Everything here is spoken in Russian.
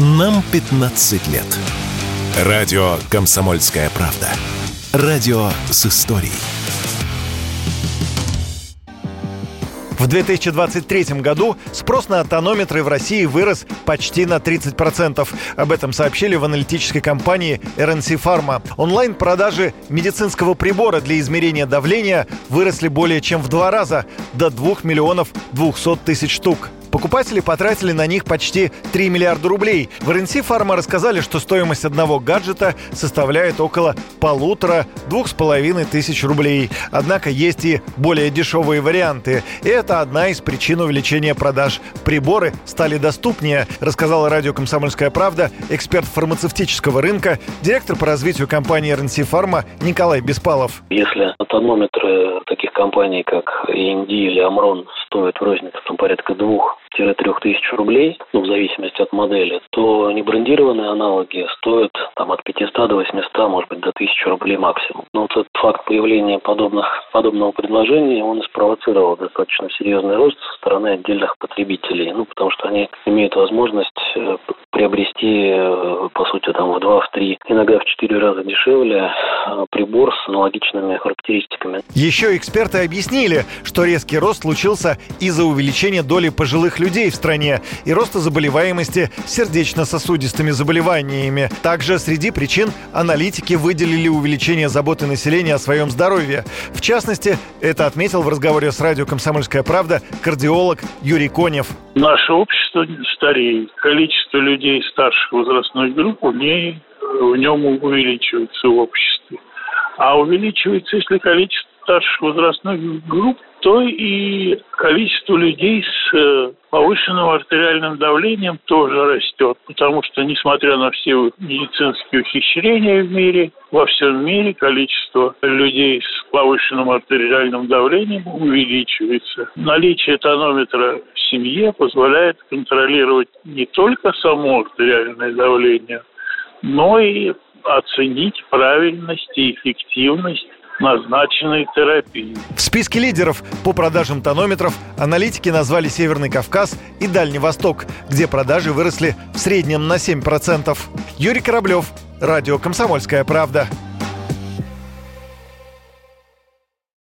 Нам 15 лет. Радио «Комсомольская правда». Радио с историей. В 2023 году спрос на тонометры в России вырос почти на 30%. Об этом сообщили в аналитической компании RNC Pharma. Онлайн-продажи медицинского прибора для измерения давления выросли более чем в два раза – до 2 миллионов 200 тысяч штук. Покупатели потратили на них почти 3 миллиарда рублей. В РНС Фарма рассказали, что стоимость одного гаджета составляет около полутора-двух с половиной тысяч рублей. Однако есть и более дешевые варианты. И это одна из причин увеличения продаж. Приборы стали доступнее, рассказала радио «Комсомольская правда» эксперт фармацевтического рынка, директор по развитию компании РНС Фарма Николай Беспалов. Если тонометры таких компаний, как AMD или Амрон, стоят в рознице порядка двух 3 тысяч рублей, ну, в зависимости от модели, то небрендированные аналоги стоят там, от 500 до 800, может быть, до 1000 рублей максимум. Но вот этот факт появления подобных, подобного предложения, он спровоцировал достаточно серьезный рост со стороны отдельных потребителей, ну, потому что они имеют возможность приобрести, э, по сути, там в два, в три, иногда в четыре раза дешевле э, прибор с аналогичными характеристиками. Еще эксперты объяснили, что резкий рост случился из-за увеличения доли пожилых людей в стране и роста заболеваемости сердечно-сосудистыми заболеваниями. Также среди причин аналитики выделили увеличение заботы населения о своем здоровье. В частности, это отметил в разговоре с радио «Комсомольская правда» кардиолог Юрий Конев. Наше общество стареет. Количество людей старших возрастной группы в, ней, в нем увеличивается в обществе. А увеличивается, если количество старших возрастных групп, то и количество людей с э, повышенным артериальным давлением тоже растет, потому что, несмотря на все медицинские ухищрения в мире, во всем мире количество людей с повышенным артериальным давлением увеличивается. Наличие тонометра в семье позволяет контролировать не только само артериальное давление, но и оценить правильность и эффективность назначенной терапии. В списке лидеров по продажам тонометров аналитики назвали Северный Кавказ и Дальний Восток, где продажи выросли в среднем на 7%. Юрий Кораблев, Радио «Комсомольская правда».